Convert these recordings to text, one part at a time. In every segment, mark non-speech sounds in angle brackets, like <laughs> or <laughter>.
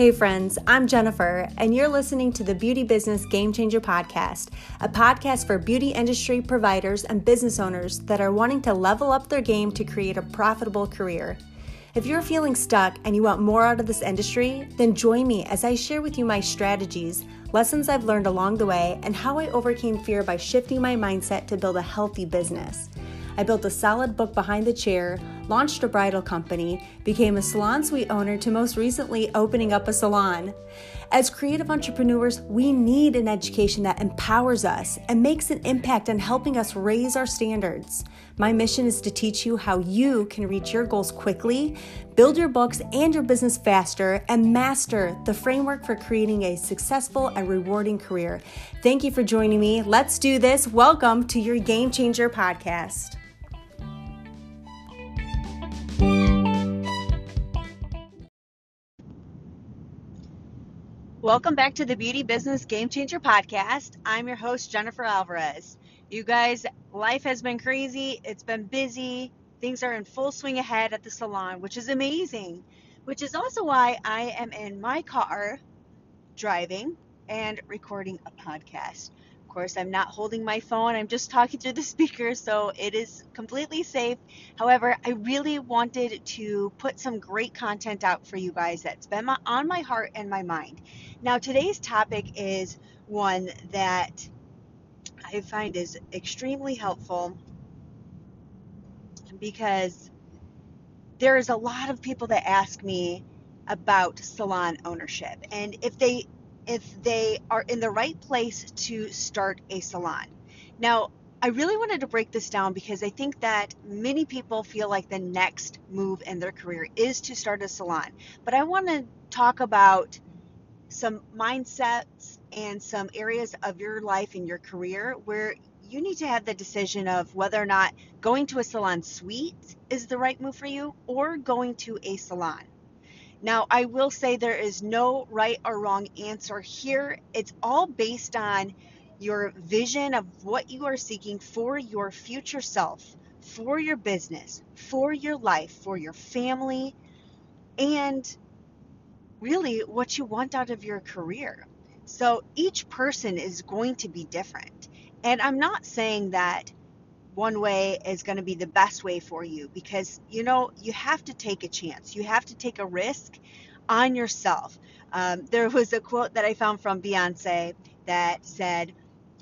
Hey, friends, I'm Jennifer, and you're listening to the Beauty Business Game Changer Podcast, a podcast for beauty industry providers and business owners that are wanting to level up their game to create a profitable career. If you're feeling stuck and you want more out of this industry, then join me as I share with you my strategies, lessons I've learned along the way, and how I overcame fear by shifting my mindset to build a healthy business. I built a solid book behind the chair, launched a bridal company, became a salon suite owner, to most recently opening up a salon. As creative entrepreneurs, we need an education that empowers us and makes an impact on helping us raise our standards. My mission is to teach you how you can reach your goals quickly, build your books and your business faster, and master the framework for creating a successful and rewarding career. Thank you for joining me. Let's do this. Welcome to your Game Changer podcast. Welcome back to the Beauty Business Game Changer podcast. I'm your host, Jennifer Alvarez. You guys, life has been crazy, it's been busy, things are in full swing ahead at the salon, which is amazing, which is also why I am in my car driving and recording a podcast course, I'm not holding my phone, I'm just talking through the <laughs> speaker, so it is completely safe. However, I really wanted to put some great content out for you guys that's been on my heart and my mind. Now, today's topic is one that I find is extremely helpful because there's a lot of people that ask me about salon ownership and if they if they are in the right place to start a salon. Now, I really wanted to break this down because I think that many people feel like the next move in their career is to start a salon. But I want to talk about some mindsets and some areas of your life and your career where you need to have the decision of whether or not going to a salon suite is the right move for you or going to a salon. Now, I will say there is no right or wrong answer here. It's all based on your vision of what you are seeking for your future self, for your business, for your life, for your family, and really what you want out of your career. So each person is going to be different. And I'm not saying that one way is going to be the best way for you because you know you have to take a chance. You have to take a risk on yourself. Um, there <laughs> was a quote that i found from beyonce that said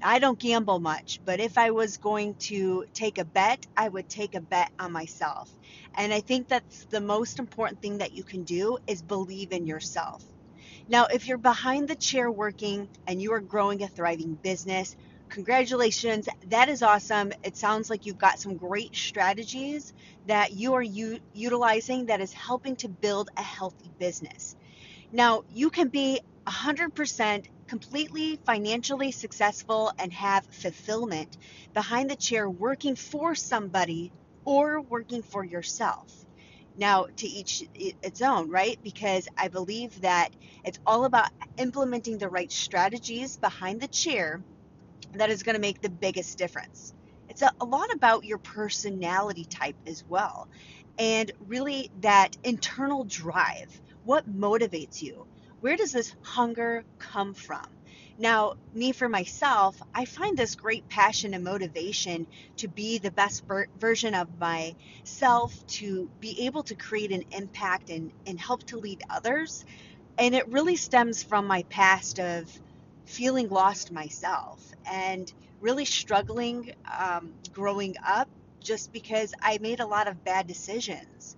i don't gamble much but if i was going to take a bet i would take a bet on myself. And i think that's the most important thing that you can do is believe in yourself. Now if you're behind the chair working and you are growing a thriving business congratulations. That is awesome. It sounds like you've got some great strategies that you are u- utilizing that is helping to build a healthy business. Now, you can be 100% completely financially successful and have fulfillment behind the chair working for somebody or working for yourself. Now, to each its own, right? Because I believe that it's all about implementing the right strategies behind the chair that is going to make the biggest difference. It's a, a lot about your personality type as well, and really that internal drive. What motivates you? Where does this hunger come from? Now, me for myself, I find this great passion and motivation to be the best ver- version of myself, to be able to create an impact and, and help to lead others. And it really stems from my past of feeling lost myself and really struggling um, growing up just because I made a lot of bad decisions.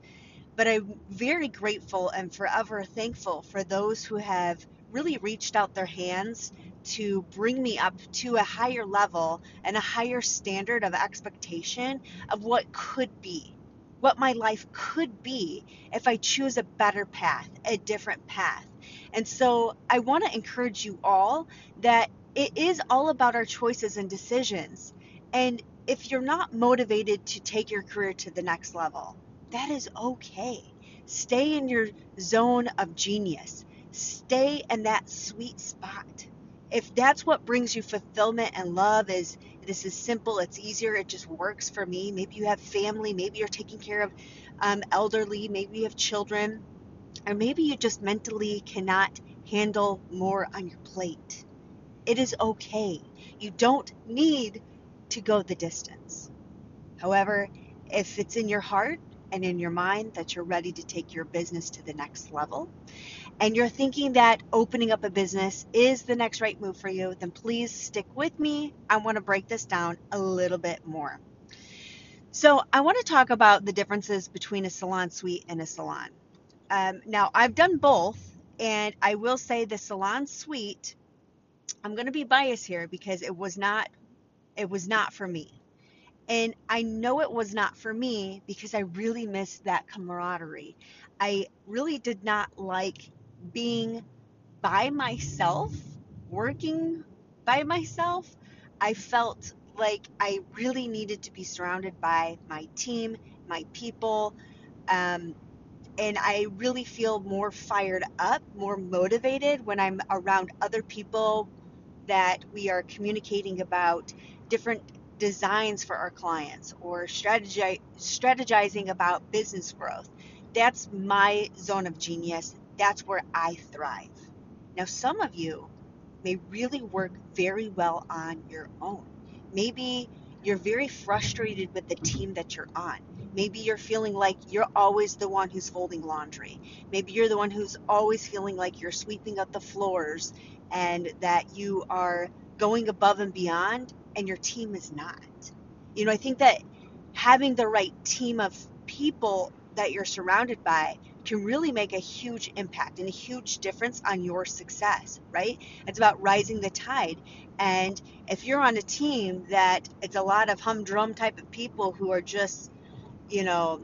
But I'm very grateful and forever thankful for those who have really reached out their hands to bring me up to a higher level and a higher standard of expectation of what could be, what my life could be if I choose a better path, a different path. And so I want to encourage you all that it is all about our choices and decisions. And if you're not motivated to take your career to the next level, that is okay. Stay in your zone of genius. Stay in that sweet spot. If that's what brings you fulfillment and love is this is simple, it's easier, it just works for me. Maybe you have family, maybe you're taking care of um, elderly, maybe you have children or maybe you just mentally cannot handle more on your plate. It is okay. You don't need to go the distance. However, if it's in your heart and in your mind that you're ready to take your business to the next level, and you're thinking that opening up a business is the next right move for you, then please stick with me. I want to break this down a little bit more. So, I want to talk about the differences between a salon suite and a salon. Um, now, I've done both, and I will say the salon suite. I'm going to be biased here because it was not, it was not for me, and I know it was not for me because I really missed that camaraderie. I really did not like being by myself, working by myself. I felt like I really needed to be surrounded by my team, my people. Um, and I really feel more fired up, more motivated when I'm around other people that we are communicating about different designs for our clients or strategi- strategizing about business growth. That's my zone of genius. That's where I thrive. Now, some of you may really work very well on your own. Maybe you're very frustrated with the team that you're on. Maybe you're feeling like you're always the one who's folding laundry. Maybe you're the one who's always feeling like you're sweeping up the floors and that you are going above and beyond and your team is not. You know, I think that having the right team of people that you're surrounded by can really make a huge impact and a huge difference on your success, right? It's about rising the tide. And if you're on a team that it's a lot of humdrum type of people who are just, you know,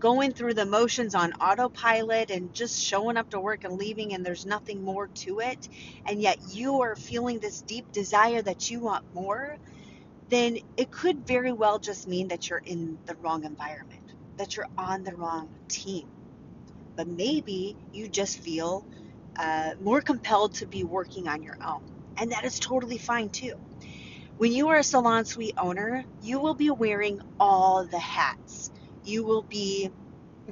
going through the motions on autopilot and just showing up to work and leaving and there's nothing more to it and yet you are feeling this deep desire that you want more then it could very well just mean that you're in the wrong environment that you're on the wrong team. But maybe you just feel uh, more compelled to be working on your own and that is totally fine too. When you are a salon suite owner you will be wearing all the hats you will be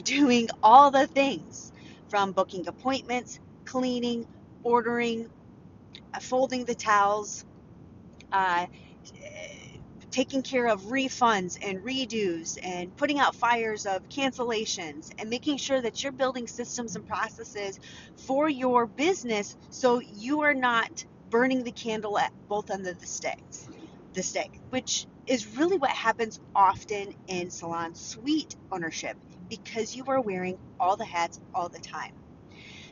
doing all the things from booking appointments, cleaning, ordering, uh, folding the towels, uh, taking care of refunds and redos, and putting out fires of cancellations, and making sure that you're building systems and processes for your business so you are not burning the candle at both ends of the stakes, the stake, which is really what happens often in salon suite ownership because you are wearing all the hats all the time.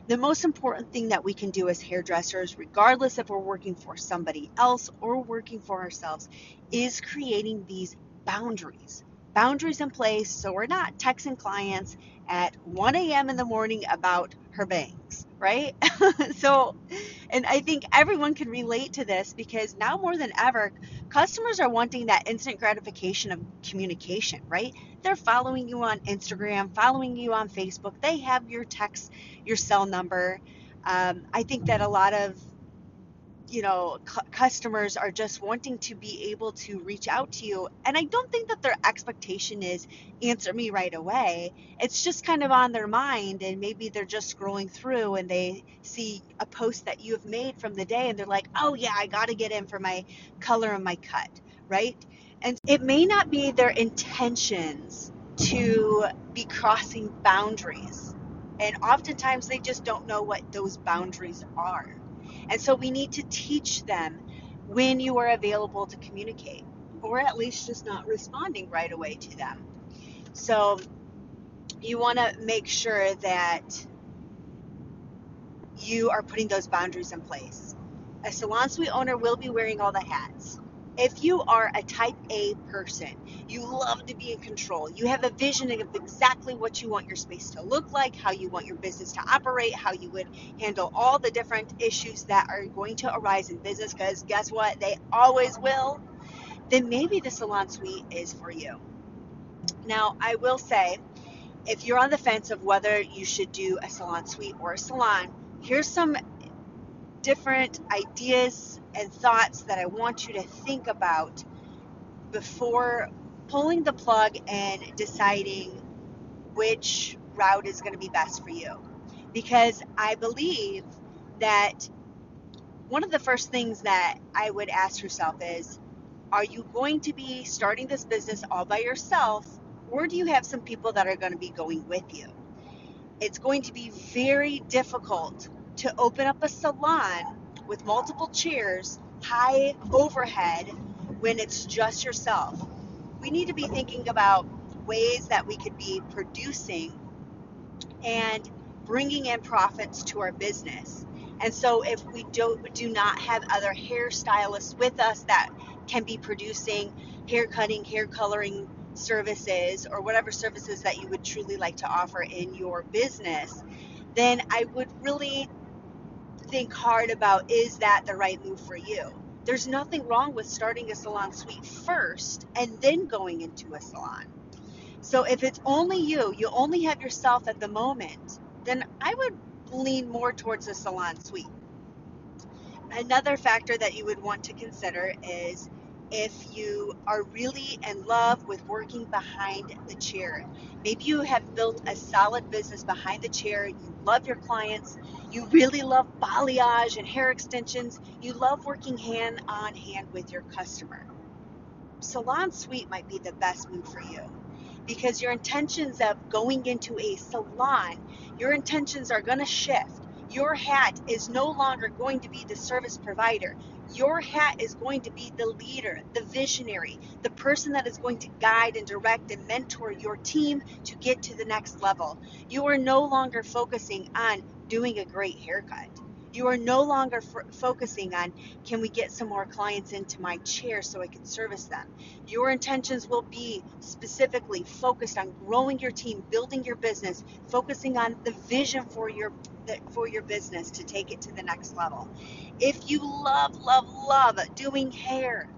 The most important thing that we can do as hairdressers, regardless if we're working for somebody else or working for ourselves, is creating these boundaries. Boundaries in place so we're not texting clients at 1 a.m. in the morning about her bangs, right? <laughs> so, and I think everyone can relate to this because now more than ever, customers are wanting that instant gratification of communication, right? They're following you on Instagram, following you on Facebook. They have your text, your cell number. Um, I think that a lot of you know cu- customers are just wanting to be able to reach out to you and i don't think that their expectation is answer me right away. It's just kind of on their mind and maybe they're just scrolling through and they see a post that you have made from the day and they're like oh yeah i got to get in for my color and my cut right? And it may not be their intentions to be crossing boundaries and oftentimes they just don't know what those boundaries are and so we need to teach them when you are available to communicate, or at least just not responding right away to them. So you want to make sure that you are putting those boundaries in place. Uh, A salon suite owner will be wearing all the hats. If you are a type A person, you love to be in control, you have a vision of exactly what you want your space to look like, how you want your business to operate, how you would handle all the different issues that are going to arise in business, because guess what? They always will. Then maybe the salon suite is for you. Now, I will say, if you're on the fence of whether you should do a salon suite or a salon, here's some different ideas and thoughts that I want you to think about before pulling the plug and deciding which route is going to be best for you. because I believe that one of the first things that I would ask yourself is are you going to be starting this business all by yourself or do you have some people that are going to be going with you? It's going to be very difficult to open up a salon with multiple chairs, high overhead when it's just yourself. We need to be thinking about ways that we could be producing and bringing in profits to our business. And so if we don't do not have other hairstylists with us that can be producing hair cutting, hair coloring services or whatever services that you would truly like to offer in your business, then I would really think hard about is that the right move for you? There's nothing wrong with starting a salon suite first and then going into a salon. So if it's only you, you only have yourself at the moment, then I would lean more towards a salon suite. Another factor that you would want to consider is if you are really in love with working behind the chair. Maybe you have built a solid business behind the chair. You love your clients. You really love balayage and hair extensions. You love working hand on hand with your customer. Salon Suite might be the best move for you because your intentions of going into a salon, your intentions are going to shift. Your hat is no longer going to be the service provider. Your hat is going to be the leader, the visionary, the person that is going to guide and direct and mentor your team to get to the next level. You are no longer focusing on doing a great haircut. You are no longer f- focusing on can we get some more clients into my chair so I can service them. Your intentions will be specifically focused on growing your team, building your business, focusing on the vision for your for your business to take it to the next level. If you love love love doing hair,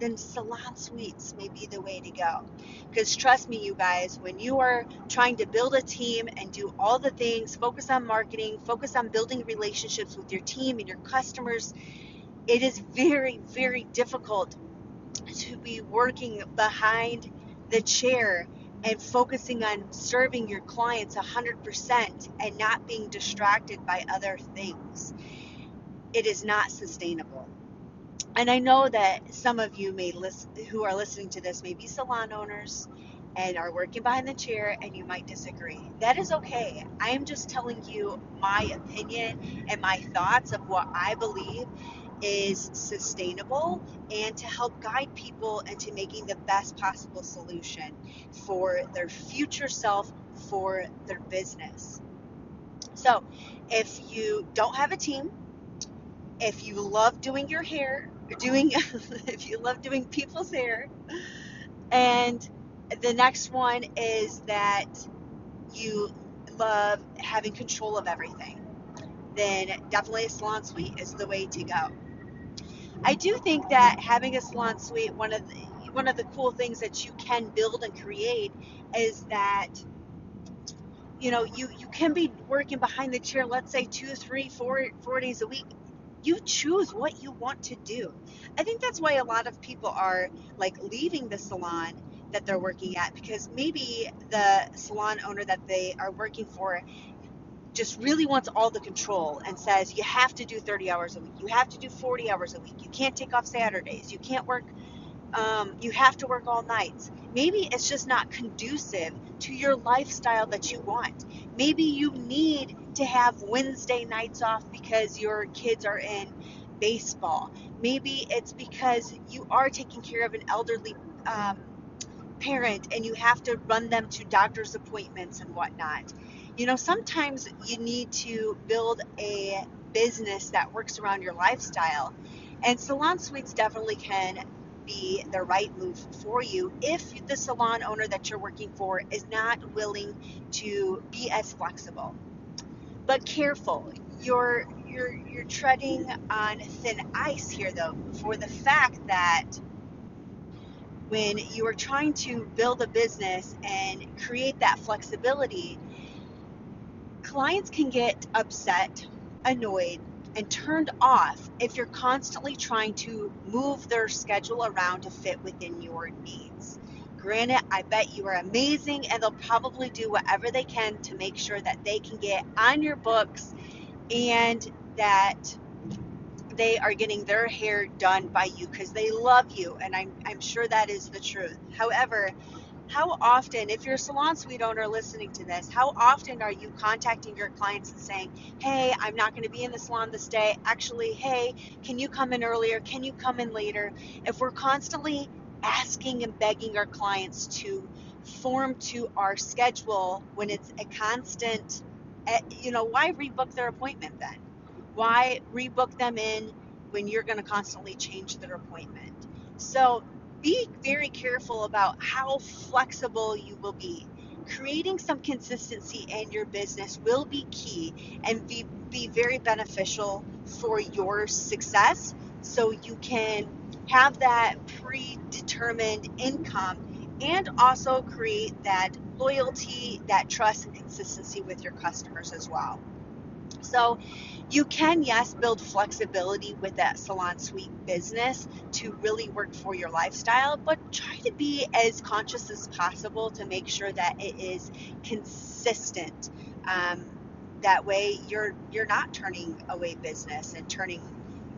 then salon suites may be the way to go. Because trust me, you guys, when you are trying to build a team and do all the things, focus on marketing, focus on building relationships with your team and your customers, it is very, very difficult to be working behind the chair and focusing on serving your clients 100% and not being distracted by other things. It is not sustainable and I know that some of you may listen, who are listening to this may be salon owners and are working behind the chair and you might disagree. That is okay. I am just telling you my opinion and my thoughts of what I believe is sustainable and to help guide people into making the best possible solution for their future self for their business. So, if you don't have a team, if you love doing your hair, doing <laughs> if you love doing people's hair, and the next one is that you love having control of everything, then definitely a salon suite is the way to go. I do think that having a salon suite, one of the one of the cool things that you can build and create is that you know you you can be working behind the chair let's say two three four four days a week you choose what you want to do. I think that's why a lot of people are like leaving the salon that they're working at because maybe the salon owner that they are working for just really wants all the control and says you have to do 30 hours a week, you have to do 40 hours a week, you can't take off Saturdays, you can't work, um, you have to work all nights. Maybe it's just not conducive to your lifestyle that you want. Maybe you need to have Wednesday nights off because your kids are in baseball. Maybe it's because you are taking care of an elderly um, parent and you have to run them to doctor's appointments and whatnot. You know, sometimes you need to build a business that works around your lifestyle. And salon suites definitely can be the right move for you if the salon owner that you're working for is not willing to be as flexible. But careful, you're you're you're treading on thin ice here though for the fact that when you are trying to build a business and create that flexibility, clients can get upset, annoyed, and turned off if you're constantly trying to move their schedule around to fit within your needs. Granted, I bet you are amazing and they'll probably do whatever they can to make sure that they can get on your books and that they are getting their hair done by you because they love you. And I'm, I'm sure that is the truth. However, how often, if you're a salon suite owner listening to this, how often are you contacting your clients and saying, Hey, I'm not going to be in the salon this day. Actually, hey, can you come in earlier? Can you come in later? If we're constantly asking and begging our clients to form to our schedule when it's a constant, eh, you know, why rebook their appointment then? Why rebook them in when you're going to constantly change their appointment? So be very careful about how flexible you will be. Creating some consistency in your business will be key and be, be very beneficial for your success so you can have that predetermined income and also create that loyalty, that trust, and consistency with your customers as well. So, you can, yes, build flexibility with that salon suite business to really work for your lifestyle, but try to be as conscious as possible to make sure that it is consistent. Um, that way, you're you're not turning away business and turning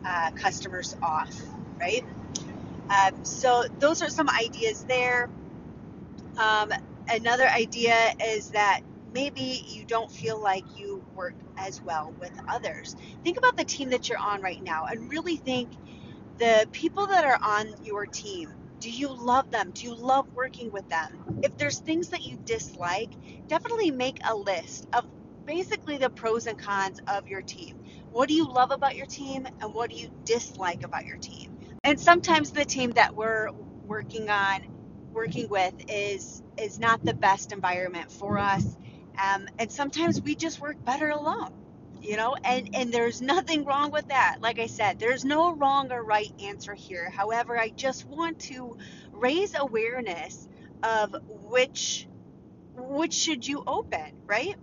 uh, customers off, right? Um, so those are some ideas there. Um, another idea is that maybe you don't feel like you work as well with others. Think about the team that you're on right now and really think the people that are on your team. Do you love them? Do you love working with them? If there's things that you dislike, definitely make a list of basically the pros and cons of your team. What do you love about your team and what do you dislike about your team? And sometimes the team that we're working on, working with is is not the best environment for us um, and sometimes we just work better alone, you know, and, and there's nothing wrong with that. Like I said, there's no wrong or right answer here. However, I just want to raise awareness of which which should you open, right?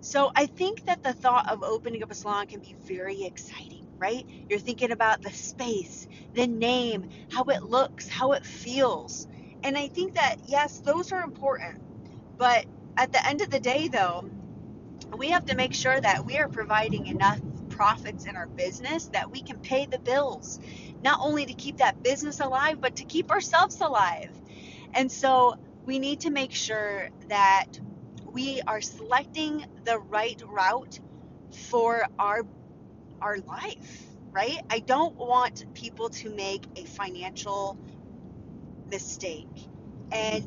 So I think that the thought of opening up a salon can be very exciting, right? You're thinking about the space, the name, how it looks, how it feels. And I think that yes, those are important. But at the end of the day, though, we have to make sure that we are providing enough profits in our business that we can pay the bills, not only to keep that business alive, but to keep ourselves alive. And so we need to make sure that we are selecting the right route for our our life, right? I don't want people to make a financial mistake. And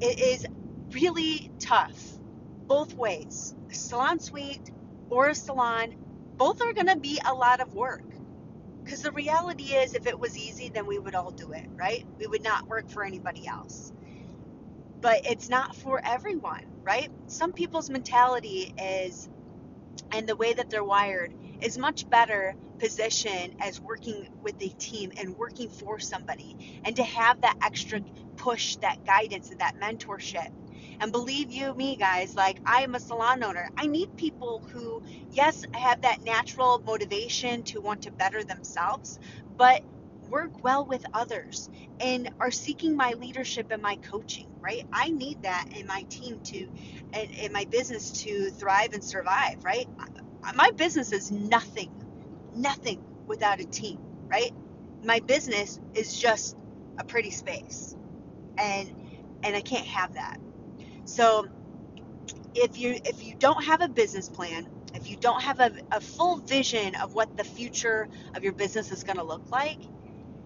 it is really tough both ways. A salon suite or a salon, both are going to be a lot of work. Because the reality is, if it was easy, then we would all do it, right? We would not work for anybody else. But it's not for everyone, right? Some people's mentality is, and the way that they're wired, is much better position as working with a team and working for somebody and to have that extra push, that guidance, and that mentorship and believe you me, guys, like I am a salon owner. I need people who, yes, have that natural motivation to want to better themselves, but work well with others and are seeking my leadership and my coaching, right? I need that in my team to, and in my business to thrive and survive, right? My business is nothing, nothing without a team, right? My business is just a pretty space. And and I can't have that. So if you if you don't have a business plan, if you don't have a, a full vision of what the future of your business is going to look like,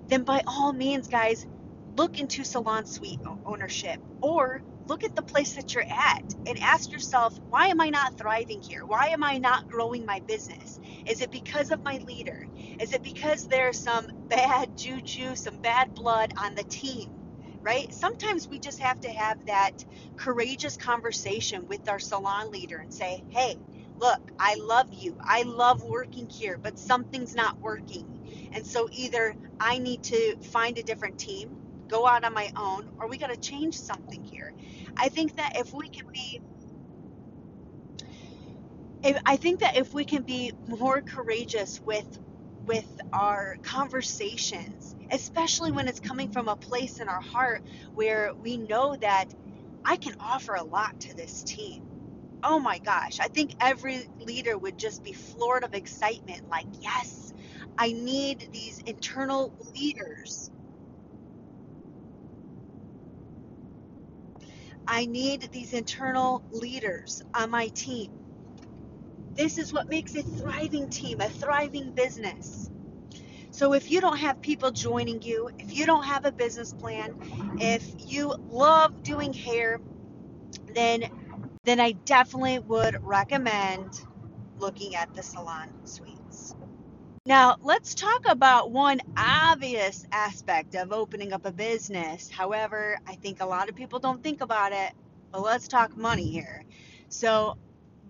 then by all means, guys, look into salon suite ownership or look at the place that you're at and ask yourself, why am I not thriving here? Why am I not growing my business? Is it because of my leader? Is it because there's some bad juju, some bad blood on the team? Right? Sometimes we just have to have that courageous conversation with our salon leader and say, hey, look, I love you. I love working here, but something's not working. And so either I need to find a different team, go out on my own, or we got to change something here. I think that if we can be if, I think that if we can be more courageous with with our conversations, especially when it's coming from a place in our heart where we know that I can offer a lot to this team. Oh my gosh, I think every leader would just be floored of excitement like, yes, I need these internal leaders. I need these internal leaders on my team. This is what makes a thriving team, a thriving business. So if you don't have people joining you, if you don't have a business plan, if you love doing hair, then then I definitely would recommend looking at the salon suites. Now, let's talk about one obvious aspect of opening up a business. However, I think a lot of people don't think about it. But let's talk money here. So,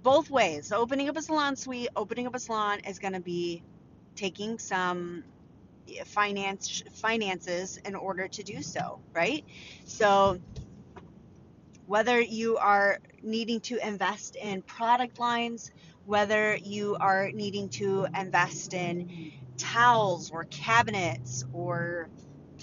both ways, opening up a salon suite, opening up a salon is going to be taking some finance finances in order to do so, right? So, whether you are needing to invest in product lines, whether you are needing to invest in towels or cabinets or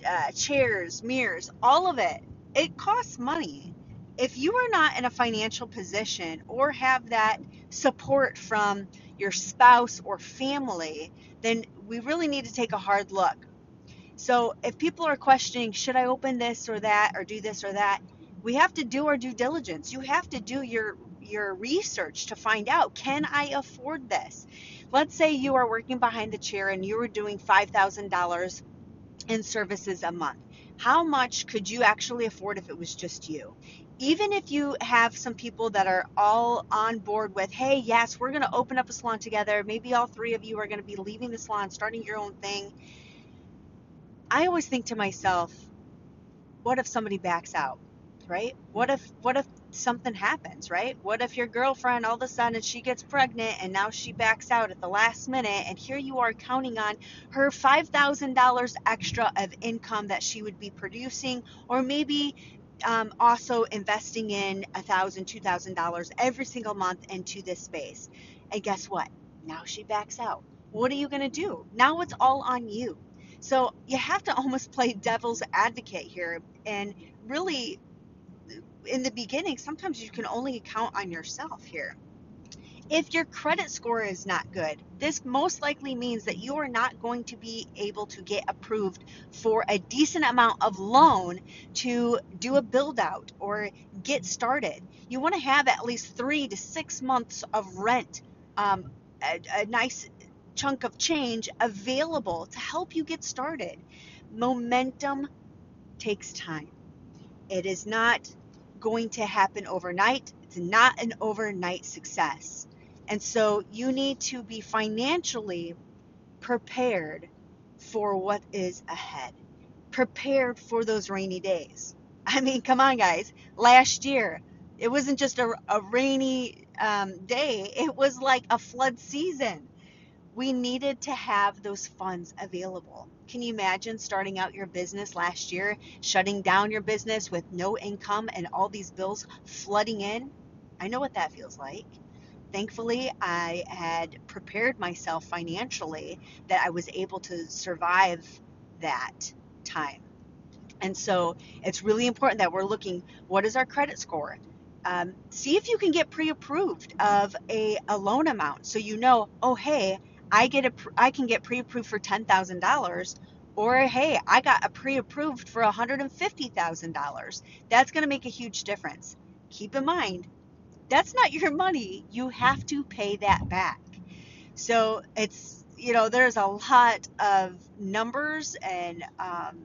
uh, chairs, mirrors, all of it, it costs money. If you are not in a financial position or have that support from your spouse or family, then we really need to take a hard look. So if people are questioning, should I open this or that or do this or that? we have to do our due diligence. You have to do your your research to find out can I afford this? Let's say you are working behind the chair and you are doing $5,000 in services a month. How much could you actually afford if it was just you? Even if you have some people that are all on board with, hey, yes, we're going to open up a salon together. Maybe all three of you are going to be leaving the salon, starting your own thing. I always think to myself, what if somebody backs out? right? What if what if something happens, right? What if your girlfriend all of a sudden she gets pregnant and now she backs out at the last minute and here you are counting on her $5,000 extra of income that she would be producing or maybe um, also investing in a thousand, two thousand dollars every single month into this space. And guess what? Now she backs out. What are you going to do? Now it's all on you. So you have to <laughs> almost play devil's advocate here and really in the beginning, sometimes you can only count on yourself here. If your credit score is not good, this most likely means that you are not going to be able to get approved for a decent amount of loan to do a build out or get started. You want to have at least three to six months of rent, um, a, a nice chunk of change available to help you get started. Momentum takes time. It is not going to happen overnight. It's not an overnight success. And so you need to be financially prepared for what is ahead, prepared for those rainy days. I mean, come on, guys. Last year, it wasn't just a, a rainy um, day, it was like a flood season. We needed to have those funds available. Can you imagine starting out your business last year, shutting down your business with no income and all these bills flooding in? I know what that feels like. Thankfully, I had prepared myself financially that I was able to survive that time. And so it's really important that we're looking what is our credit score? Um, see if you can get pre approved of a, a loan amount so you know, oh, hey, I get a I can get pre-approved for ten thousand dollars, or hey, I got a pre-approved for one hundred and fifty thousand dollars. That's going to make a huge difference. Keep in mind, that's not your money. You have to pay that back. So it's you know there's a lot of numbers and um,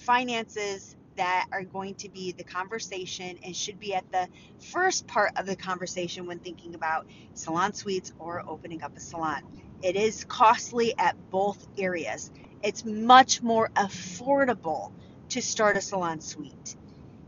finances that are going to be the conversation and should be at the first part of the conversation when thinking about salon suites or opening up a salon. It is costly at both areas. It's much more affordable to start a salon suite.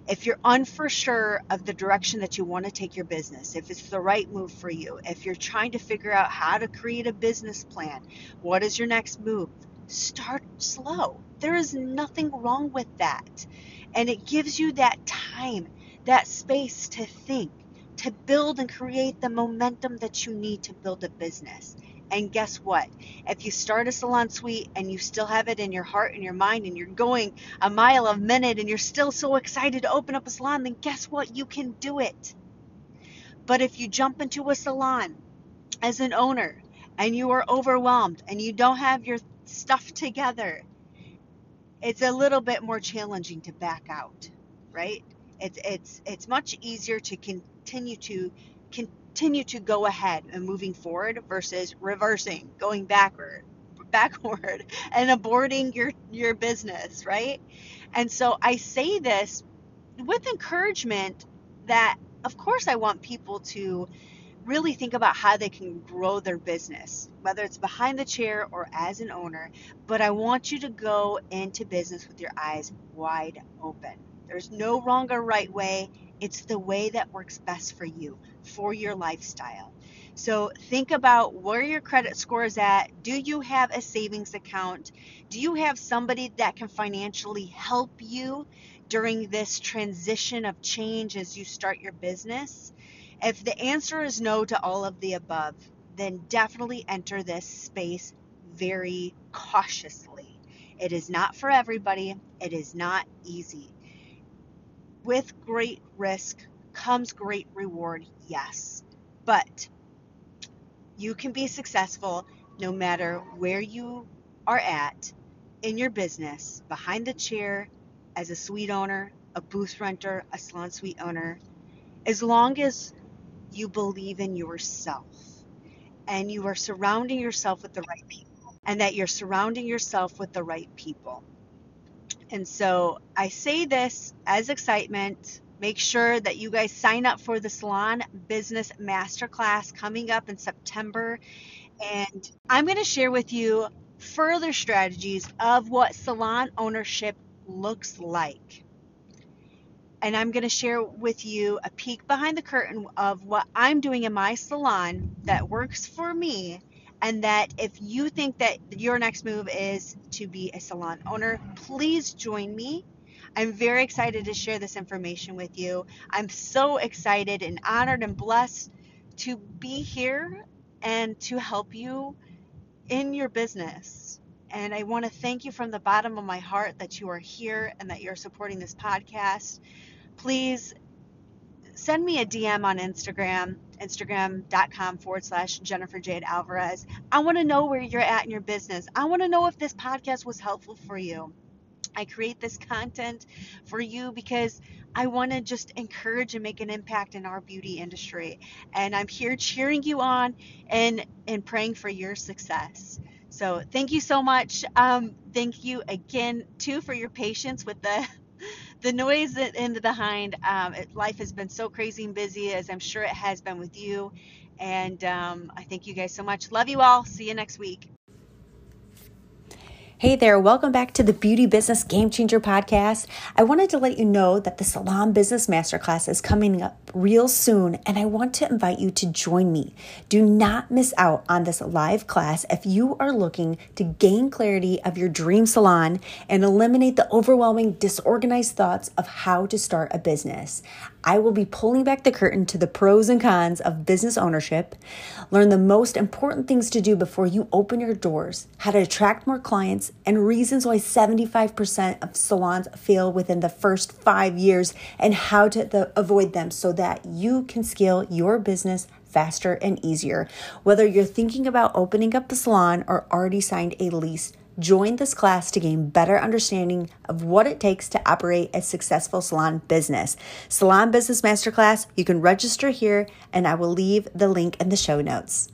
If you're unfor sure of the direction that you want to take your business, if it's the right move for you, if you're trying to figure out how to create a business plan, what is your next move? Start slow. There is nothing wrong with that. And it gives you that time, that space to think, to build and create the momentum that you need to build a business And guess what? If you start a salon suite and you still have it in your heart and your mind and you're going a mile a minute and you're still so excited to open up a salon, then guess what? You can do it. But if you jump into a salon as an owner and you are overwhelmed and you don't have your stuff together, it's a little bit more challenging to back out, right? It's it's it's much easier to continue to continue to go ahead and moving forward versus reversing, going backward, <laughs> backward and aborting your your business, right? And so I say this with encouragement that of course I want people to really think about how they can grow their business, whether it's behind the chair or as an owner. But I want you to go into business with your eyes wide open. There's no wrong or right way. It's the way that works best for you, for your lifestyle. So think about where your credit score is at. Do you have a savings account? Do you have somebody that can financially help you during this transition of change as you start your business? If the answer is no to all of the above, then definitely enter this space very cautiously. It is not for everybody, it is not easy. With great risk comes great reward, yes. But you can be successful no matter where you are at in your business, behind the chair, as a suite owner, a booth renter, a salon suite owner, as long as you believe in yourself and you are surrounding yourself with the right people and that you're surrounding yourself with the right people. And so I say this as excitement. Make sure that you guys sign up for the Salon Business Masterclass coming up in September. And I'm going to share with you further strategies of what salon ownership looks like and I'm going to share with you a peek behind the curtain of what I'm doing in my salon that works for me. And that if you think that your next move is to be a salon owner, please join me. I'm very excited to share this information with you. I'm so excited and honored and blessed to be here and to help you in your business. And I want to thank you from the bottom of my heart that you are here and that you're supporting this podcast please send me a DM on Instagram, instagram.com forward slash Jennifer Jade Alvarez. I want to know where you're at in your business. I want to know if this podcast was helpful for you. I create this content for you because I want to just encourage and make an impact in our beauty industry. And I'm here cheering you on and, and praying for your success. So thank you so much. Um, thank you again, too, for your patience with the the noise in the behind. Um, it, life has been so crazy and busy, as I'm sure it has been with you. And um, I thank you guys so much. Love you all. See you next week. Hey there, welcome back to the Beauty Business Game Changer podcast. I wanted to let you know that the Salon Business Masterclass is coming up real soon, and I want to invite you to join me. Do not miss out on this live class if you are looking to gain clarity of your dream salon and eliminate the overwhelming, disorganized thoughts of how to start a business. I will be pulling back the curtain to the pros and cons of business ownership, learn the most important things to do before you open your doors, how to attract more clients, and reasons why 75% of salons fail within the first five years, and how to the, avoid them so that you can scale your business faster and easier. Whether you're thinking about opening up the salon or already signed a lease Join this class to gain better understanding of what it takes to operate a successful salon business. Salon Business Masterclass, you can register here and I will leave the link in the show notes.